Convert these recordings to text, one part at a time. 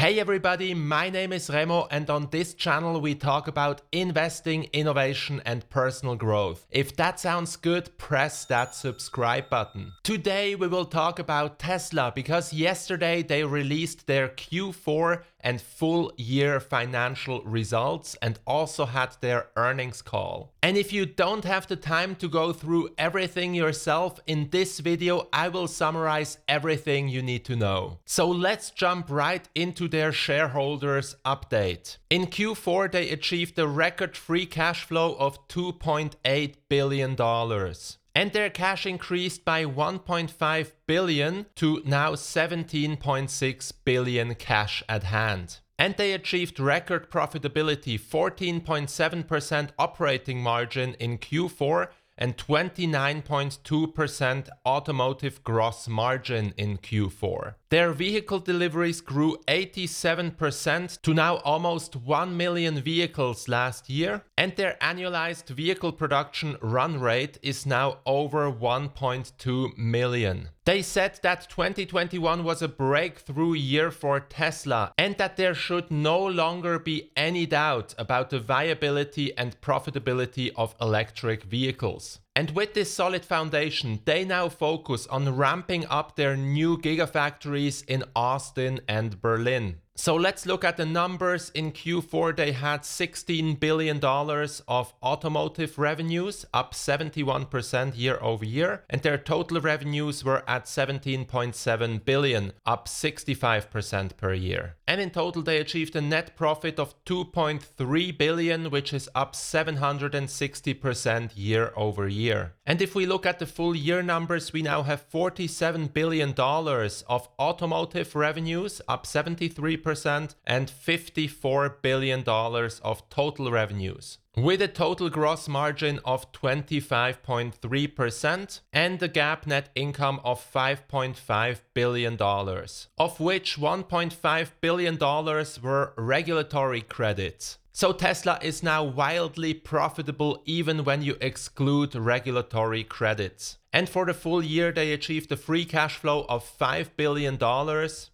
Hey everybody, my name is Remo and on this channel we talk about investing, innovation and personal growth. If that sounds good, press that subscribe button. Today we will talk about Tesla because yesterday they released their Q4 and full year financial results and also had their earnings call. And if you don't have the time to go through everything yourself, in this video I will summarize everything you need to know. So let's jump right into their shareholders update. In Q4 they achieved a record free cash flow of $2.8 billion and their cash increased by 1.5 billion to now 17.6 billion cash at hand. And they achieved record profitability 14.7% operating margin in Q4 and 29.2% automotive gross margin in Q4. Their vehicle deliveries grew 87% to now almost 1 million vehicles last year, and their annualized vehicle production run rate is now over 1.2 million. They said that 2021 was a breakthrough year for Tesla and that there should no longer be any doubt about the viability and profitability of electric vehicles. And with this solid foundation, they now focus on ramping up their new gigafactories in Austin and Berlin. So let's look at the numbers. In Q4, they had $16 billion of automotive revenues, up 71% year over year, and their total revenues were at 17.7 billion, up 65% per year. And in total, they achieved a net profit of 2.3 billion, which is up 760% year over year. And if we look at the full year numbers, we now have $47 billion of automotive revenues, up 73% and $54 billion of total revenues. With a total gross margin of 25.3% and a GAAP net income of $5.5 billion, of which $1.5 billion were regulatory credits. So Tesla is now wildly profitable even when you exclude regulatory credits. And for the full year, they achieved a free cash flow of $5 billion,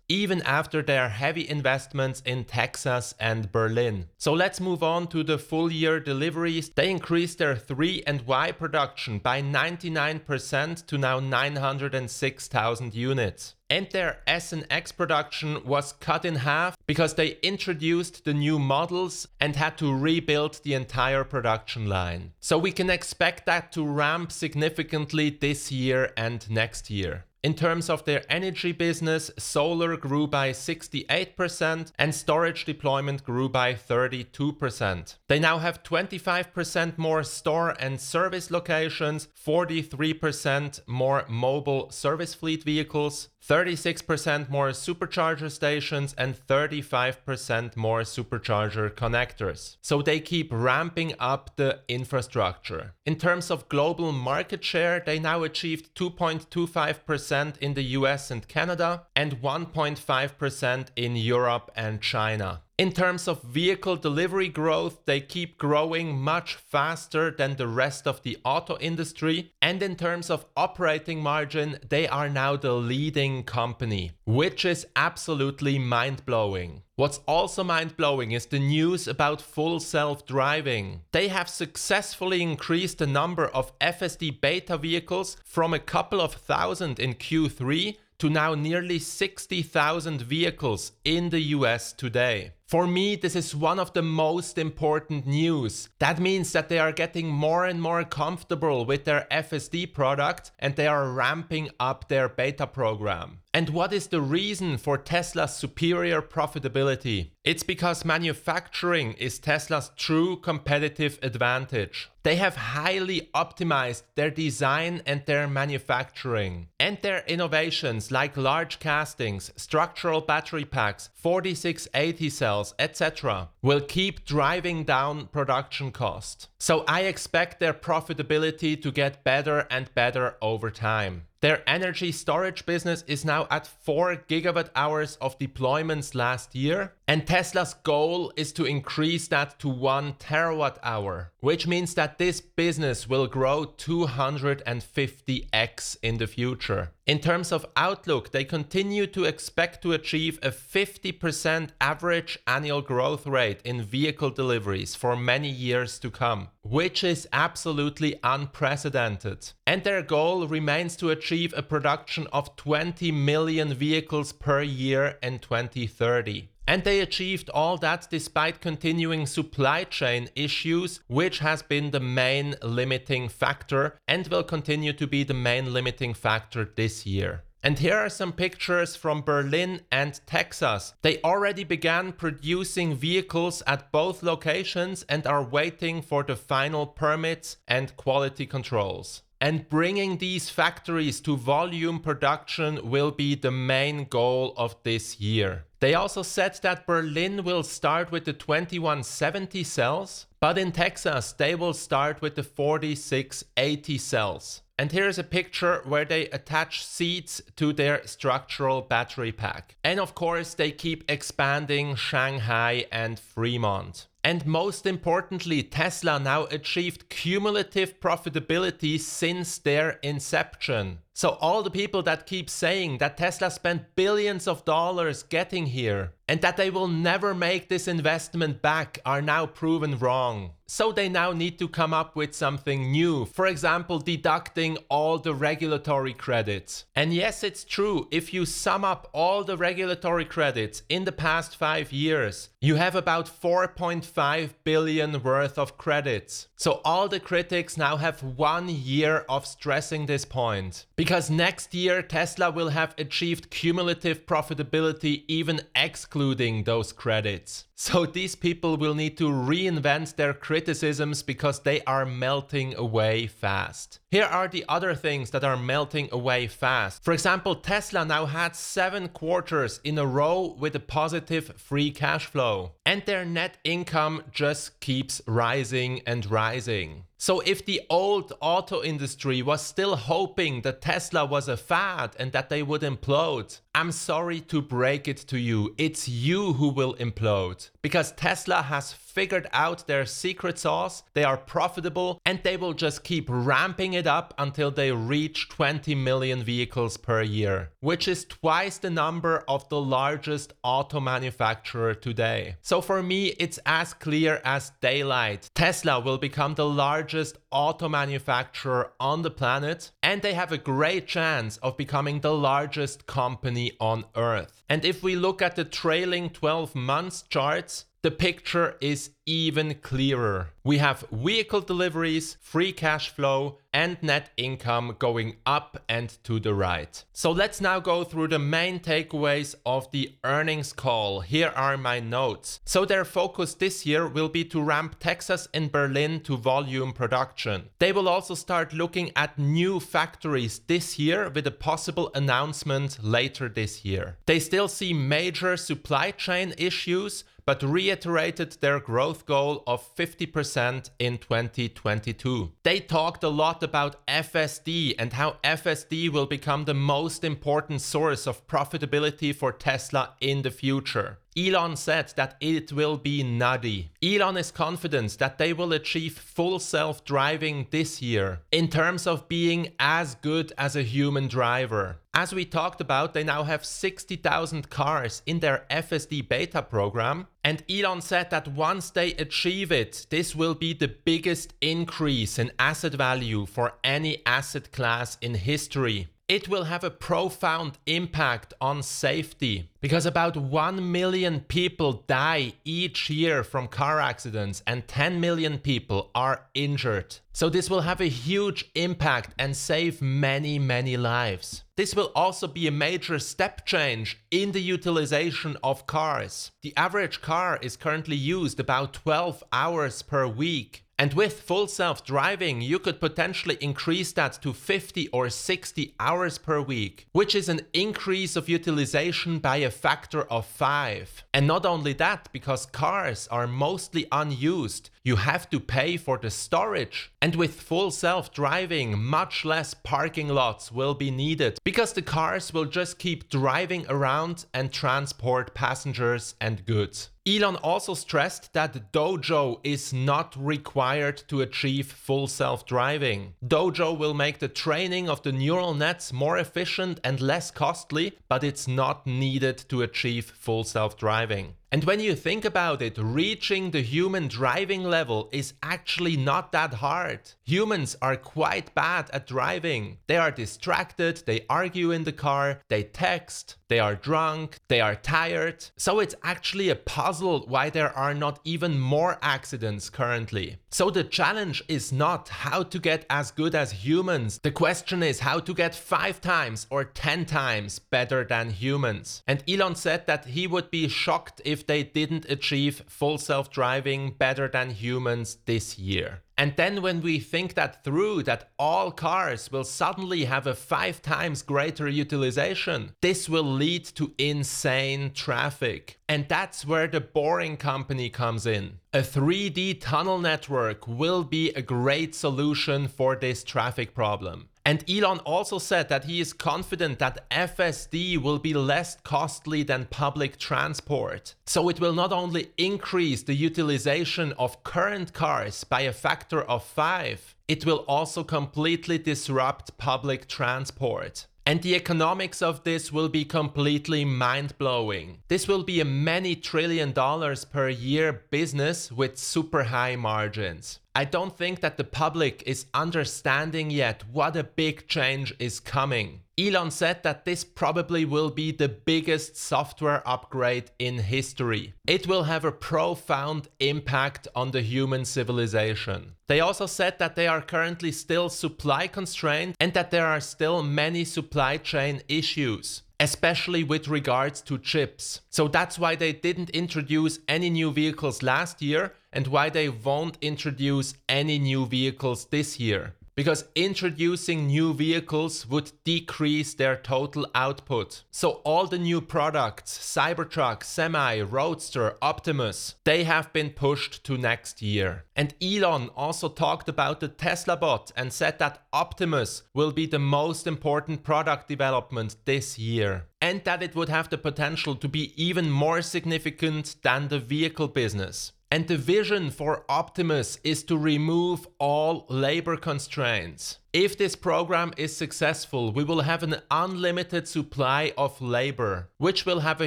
even after their heavy investments in Texas and Berlin. So let's move on to the full year deliveries. They increased their 3 and Y production by 99% to now 906,000 units and their S and X production was cut in half because they introduced the new models and had to rebuild the entire production line. So we can expect that to ramp significantly this year and next year. In terms of their energy business, solar grew by 68% and storage deployment grew by 32%. They now have 25% more store and service locations, 43% more mobile service fleet vehicles, 36% more supercharger stations and 35% more supercharger connectors. So they keep ramping up the infrastructure. In terms of global market share, they now achieved 2.25% in the US and Canada and 1.5% in Europe and China. In terms of vehicle delivery growth, they keep growing much faster than the rest of the auto industry. And in terms of operating margin, they are now the leading company, which is absolutely mind blowing. What's also mind blowing is the news about full self driving. They have successfully increased the number of FSD beta vehicles from a couple of thousand in Q3 to now nearly 60,000 vehicles in the US today. For me, this is one of the most important news. That means that they are getting more and more comfortable with their FSD product and they are ramping up their beta program. And what is the reason for Tesla's superior profitability? It's because manufacturing is Tesla's true competitive advantage. They have highly optimized their design and their manufacturing. And their innovations like large castings, structural battery packs, 4680 cells, etc., will keep driving down production cost. So I expect their profitability to get better and better over time. Their energy storage business is now at 4 gigawatt hours of deployments last year, And Tesla's goal is to increase that to 1 terawatt hour, which means that this business will grow 250x in the future. In terms of outlook, they continue to expect to achieve a 50% average annual growth rate in vehicle deliveries for many years to come, which is absolutely unprecedented. And their goal remains to achieve a production of 20 million vehicles per year in 2030. And they achieved all that despite continuing supply chain issues, which has been the main limiting factor and will continue to be the main limiting factor this year. And here are some pictures from Berlin and Texas. They already began producing vehicles at both locations and are waiting for the final permits and quality controls. And bringing these factories to volume production will be the main goal of this year. They also said that Berlin will start with the 2170 cells, but in Texas they will start with the 4680 cells. And here's a picture where they attach seats to their structural battery pack. And of course, they keep expanding Shanghai and Fremont. And most importantly, Tesla now achieved cumulative profitability since their inception. So all the people that keep saying that Tesla spent billions of dollars getting here and that they will never make this investment back are now proven wrong. So they now need to come up with something new, for example, deducting all the regulatory credits. And yes, it's true, if you sum up all the regulatory credits in the past five years, you have about 4.5 billion worth of credits. So all the critics now have one year of stressing this point. Next year Tesla will have achieved cumulative profitability even excluding those credits. So these people will need to reinvent their criticisms because they are melting away fast. Here are the other things that are melting away fast. For example, Tesla now had seven quarters in a row with a positive free cash flow. And their net income just keeps rising and rising. So if the old auto industry was still hoping that Tesla was a fad and that they would implode, I'm sorry to break it to you, it's you who will implode. Because Tesla has figured out their secret sauce, they are profitable, and they will just keep ramping it up until they reach 20 million vehicles per year, which is twice the number of the largest auto manufacturer today. So for me, it's as clear as daylight. Tesla will become the largest auto manufacturer on the planet, and they have a great chance of becoming the largest company on earth. And if we look at the trailing 12 months charts, Pirates the picture is even clearer. We have vehicle deliveries, free cash flow, and net income going up and to the right. So let's now go through the main takeaways of the earnings call. Here are my notes. So their focus this year will be to ramp Texas and Berlin to volume production. They will also start looking at new factories this year with a possible announcement later this year. They still see major supply chain issues but reiterated their growth goal of 50% in 2022. They talked a lot about FSD and how FSD will become the most important source of profitability for Tesla in the future. Elon said that it will be nutty. Elon is confident that they will achieve full self driving this year in terms of being as good as a human driver. As we talked about, they now have 60,000 cars in their FSD beta program. And Elon said that once they achieve it, this will be the biggest increase in asset value for any asset class in history it will have a profound impact on safety because about 1 million people die each year from car accidents and 10 million people are injured. So, this will have a huge impact and save many, many lives. This will also be a major step change in the utilization of cars. The average car is currently used about 12 hours per week. And with full self-driving, you could potentially increase that to 50 or 60 hours per week, which is an increase of utilization by a factor of 5. And not only that, because cars are mostly unused, you have to pay for the storage. And with full self-driving, much less parking lots will be needed because the cars will just keep driving around and transport passengers and goods. Elon also stressed that Dojo is not required to achieve full self-driving. Dojo will make the training of the neural nets more efficient and less costly, but it's not needed to achieve full self-driving. And when you think about it, reaching the human driving level is actually not that hard. Humans are quite bad at driving. They are distracted, they argue in the car, they text, they are drunk, they are tired. So it's actually a puzzle why there are not even more accidents currently. So the challenge is not how to get as good as humans. The question is how to get 5 times or 10 times better than humans. And Elon said that he would be shocked if they didn't achieve full self-driving better than humans this year. And then when we think that through, that all cars will suddenly have a five times greater utilization, this will lead to insane traffic. And that's where the Boring Company comes in. A 3D tunnel network will be a great solution for this traffic problem. And Elon also said that he is confident that FSD will be less costly than public transport. So it will not only increase the utilization of current cars by a factor of 5, it will also completely disrupt public transport. And the economics of this will be completely mind-blowing. This will be a many trillion dollars per year business with super high margins. I don't think that the public is understanding yet what a big change is coming. Elon said that this probably will be the biggest software upgrade in history. It will have a profound impact on the human civilization. They also said that they are currently still supply constrained and that there are still many supply chain issues especially with regards to chips. So that's why they didn't introduce any new vehicles last year and why they won't introduce any new vehicles this year because introducing new vehicles would decrease their total output. So all the new products, Cybertruck, Semi, Roadster, Optimus, they have been pushed to next year. And Elon also talked about the Tesla bot and said that Optimus will be the most important product development this year. And that it would have the potential to be even more significant than the vehicle business. And the vision for Optimus is to remove all labor constraints. If this program is successful, we will have an unlimited supply of labor, which will have a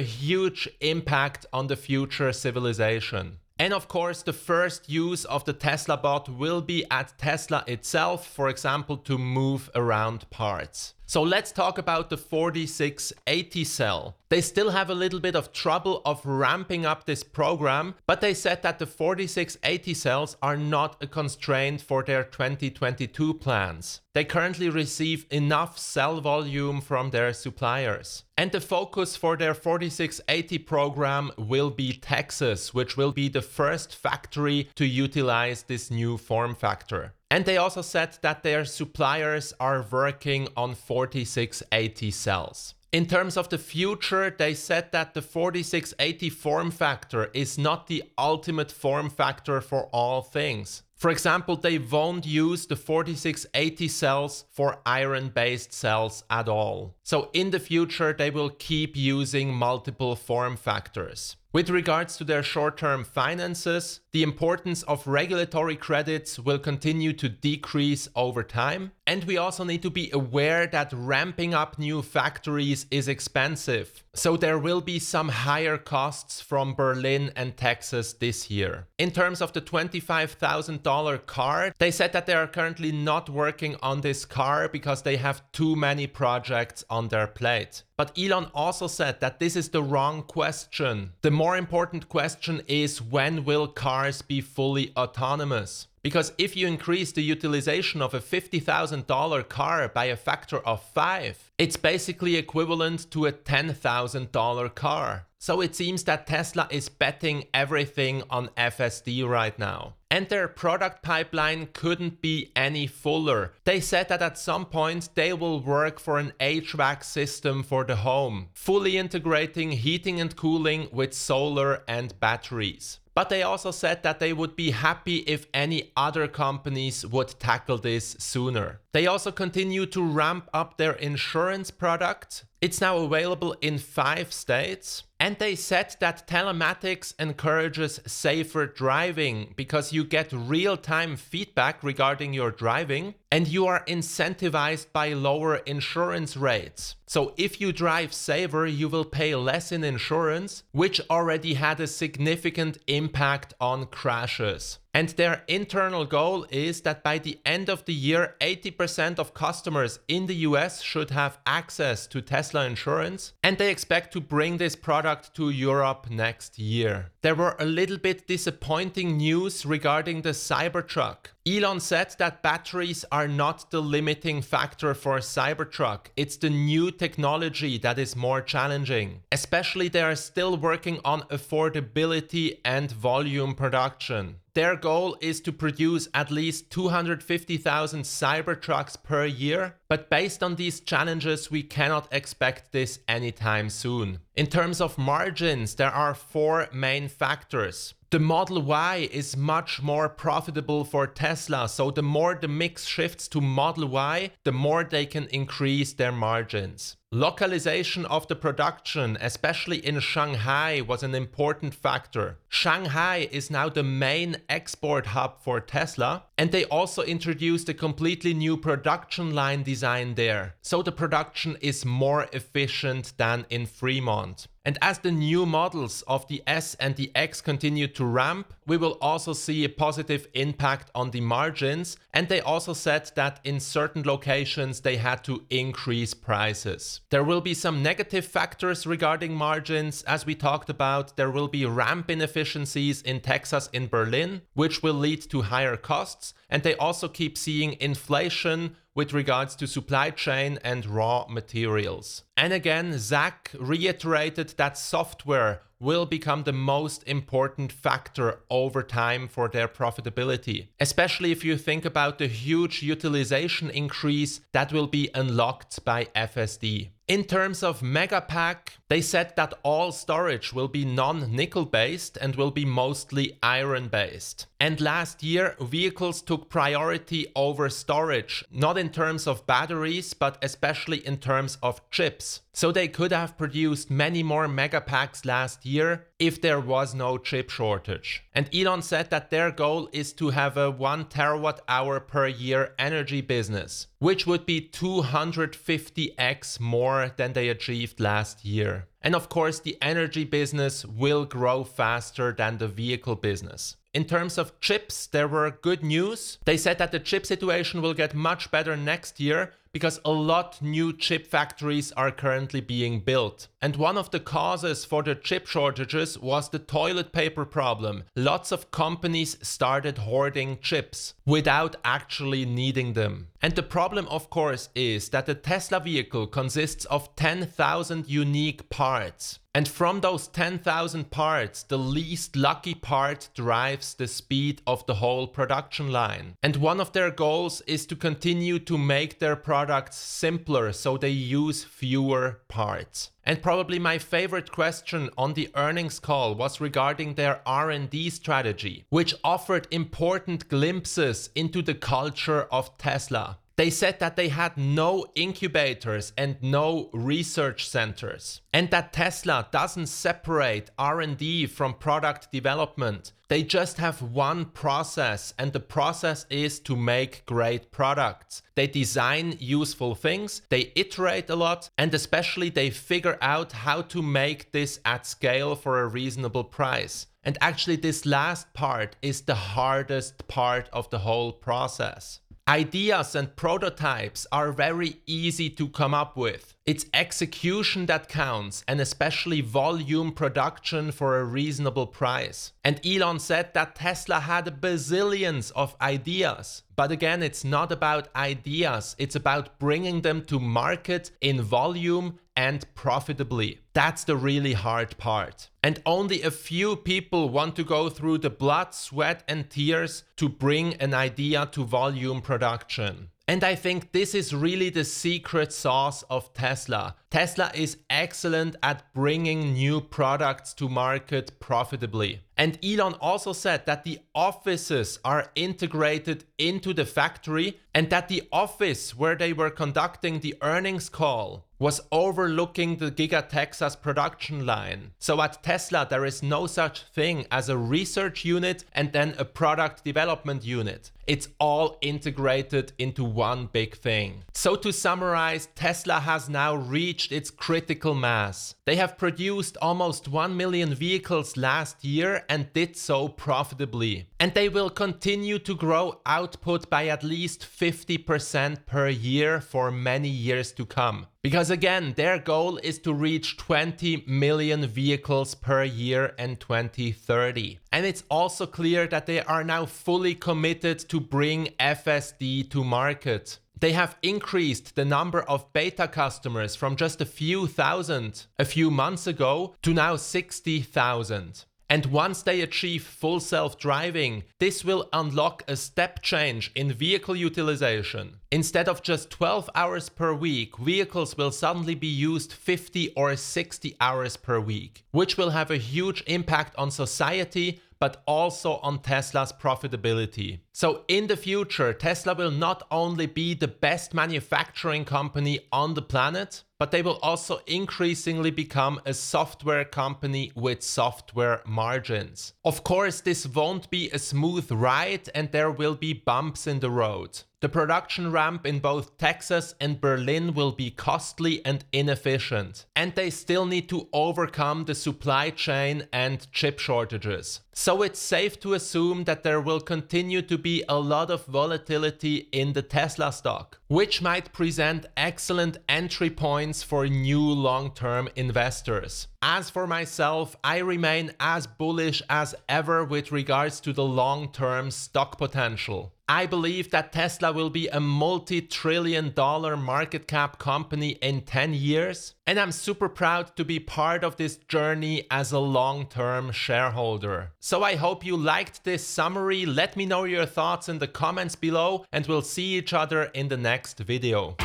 huge impact on the future civilization. And of course, the first use of the Tesla bot will be at Tesla itself, for example, to move around parts. So let's talk about the 4680 cell. They still have a little bit of trouble of ramping up this program, but they said that the 4680 cells are not a constraint for their 2022 plans. They currently receive enough cell volume from their suppliers. And the focus for their 4680 program will be Texas, which will be the first factory to utilize this new form factor. And they also said that their suppliers are working on 4680 cells. In terms of the future, they said that the 4680 form factor is not the ultimate form factor for all things. For example, they won't use the 4680 cells for iron-based cells at all. So in the future, they will keep using multiple form factors. With regards to their short-term finances, the importance of regulatory credits will continue to decrease over time. And we also need to be aware that ramping up new factories is expensive. So there will be some higher costs from Berlin and Texas this year. In terms of the $25,000 car, they said that they are currently not working on this car because they have too many projects on their plate. But Elon also said that this is the wrong question. The more important question is when will cars be fully autonomous? Because if you increase the utilization of a $50,000 car by a factor of 5, it's basically equivalent to a $10,000 car. So it seems that Tesla is betting everything on FSD right now. And their product pipeline couldn't be any fuller. They said that at some point they will work for an HVAC system for the home, fully integrating heating and cooling with solar and batteries. But they also said that they would be happy if any other companies would tackle this sooner. They also continue to ramp up their insurance product. It's now available in five states. And they said that telematics encourages safer driving because you get real time feedback regarding your driving and you are incentivized by lower insurance rates. So if you drive safer, you will pay less in insurance, which already had a significant impact on crashes. And their internal goal is that by the end of the year, 80% of customers in the US should have access to Tesla insurance. And they expect to bring this product to Europe next year. There were a little bit disappointing news regarding the Cybertruck. Elon said that batteries are not the limiting factor for Cybertruck. It's the new technology that is more challenging. Especially they are still working on affordability and volume production. Their goal is to produce at least 250,000 Cybertrucks per year, but based on these challenges, we cannot expect this anytime soon. In terms of margins, there are four main factors the Model Y is much more profitable for Tesla. So the more the mix shifts to Model Y, the more they can increase their margins. Localization of the production, especially in Shanghai, was an important factor. Shanghai is now the main export hub for Tesla, and they also introduced a completely new production line design there. So the production is more efficient than in Fremont. And as the new models of the S and the X continue to ramp, we will also see a positive impact on the margins. And they also said that in certain locations they had to increase prices. There will be some negative factors regarding margins. As we talked about, there will be ramp inefficiencies in Texas, in Berlin, which will lead to higher costs. And they also keep seeing inflation with regards to supply chain and raw materials. And again, Zach reiterated that software will become the most important factor over time for their profitability, especially if you think about the huge utilization increase that will be unlocked by FSD. In terms of Megapack, they said that all storage will be non-nickel based and will be mostly iron based. And last year, vehicles took priority over storage, not in terms of batteries, but especially in terms of chips. So they could have produced many more megapacks last year if there was no chip shortage. And Elon said that their goal is to have a 1 terawatt hour per year energy business, which would be 250x more than they achieved last year. And of course, the energy business will grow faster than the vehicle business. In terms of chips, there were good news. They said that the chip situation will get much better next year because a lot new chip factories are currently being built. And one of the causes for the chip shortages was the toilet paper problem. Lots of companies started hoarding chips without actually needing them. And the problem, of course, is that the Tesla vehicle consists of 10,000 unique parts. And from those 10,000 parts, the least lucky part drives the speed of the whole production line. And one of their goals is to continue to make their products simpler so they use fewer parts. And probably my favorite question on the earnings call was regarding their R&D strategy, which offered important glimpses into the culture of Tesla. They said that they had no incubators and no research centers and that Tesla doesn't separate R&D from product development. They just have one process and the process is to make great products. They design useful things, they iterate a lot and especially they figure out how to make this at scale for a reasonable price. And actually this last part is the hardest part of the whole process. Ideas and prototypes are very easy to come up with. It's execution that counts, and especially volume production for a reasonable price. And Elon said that Tesla had a bazillions of ideas. But again, it's not about ideas, it's about bringing them to market in volume and profitably. That's the really hard part. And only a few people want to go through the blood, sweat, and tears to bring an idea to volume production. And I think this is really the secret sauce of Tesla. Tesla is excellent at bringing new products to market profitably. And Elon also said that the offices are integrated into the factory and that the office where they were conducting the earnings call was overlooking the Giga Texas production line. So at Tesla, there is no such thing as a research unit and then a product development unit. It's all integrated into one big thing. So to summarize, Tesla has now reached its critical mass. They have produced almost 1 million vehicles last year and did so profitably. And they will continue to grow output by at least 50% per year for many years to come. Because again, their goal is to reach 20 million vehicles per year in 2030. And it's also clear that they are now fully committed to bring FSD to market. They have increased the number of beta customers from just a few thousand a few months ago to now 60,000. And once they achieve full self driving, this will unlock a step change in vehicle utilization. Instead of just 12 hours per week, vehicles will suddenly be used 50 or 60 hours per week, which will have a huge impact on society but also on Tesla's profitability. So in the future, Tesla will not only be the best manufacturing company on the planet, but they will also increasingly become a software company with software margins. Of course, this won't be a smooth ride and there will be bumps in the road. The production ramp in both Texas and Berlin will be costly and inefficient, and they still need to overcome the supply chain and chip shortages. So it's safe to assume that there will continue to be a lot of volatility in the Tesla stock, which might present excellent entry points for new long term investors. As for myself, I remain as bullish as ever with regards to the long term stock potential. I believe that Tesla will be a multi trillion dollar market cap company in 10 years. And I'm super proud to be part of this journey as a long term shareholder. So I hope you liked this summary. Let me know your thoughts in the comments below, and we'll see each other in the next video.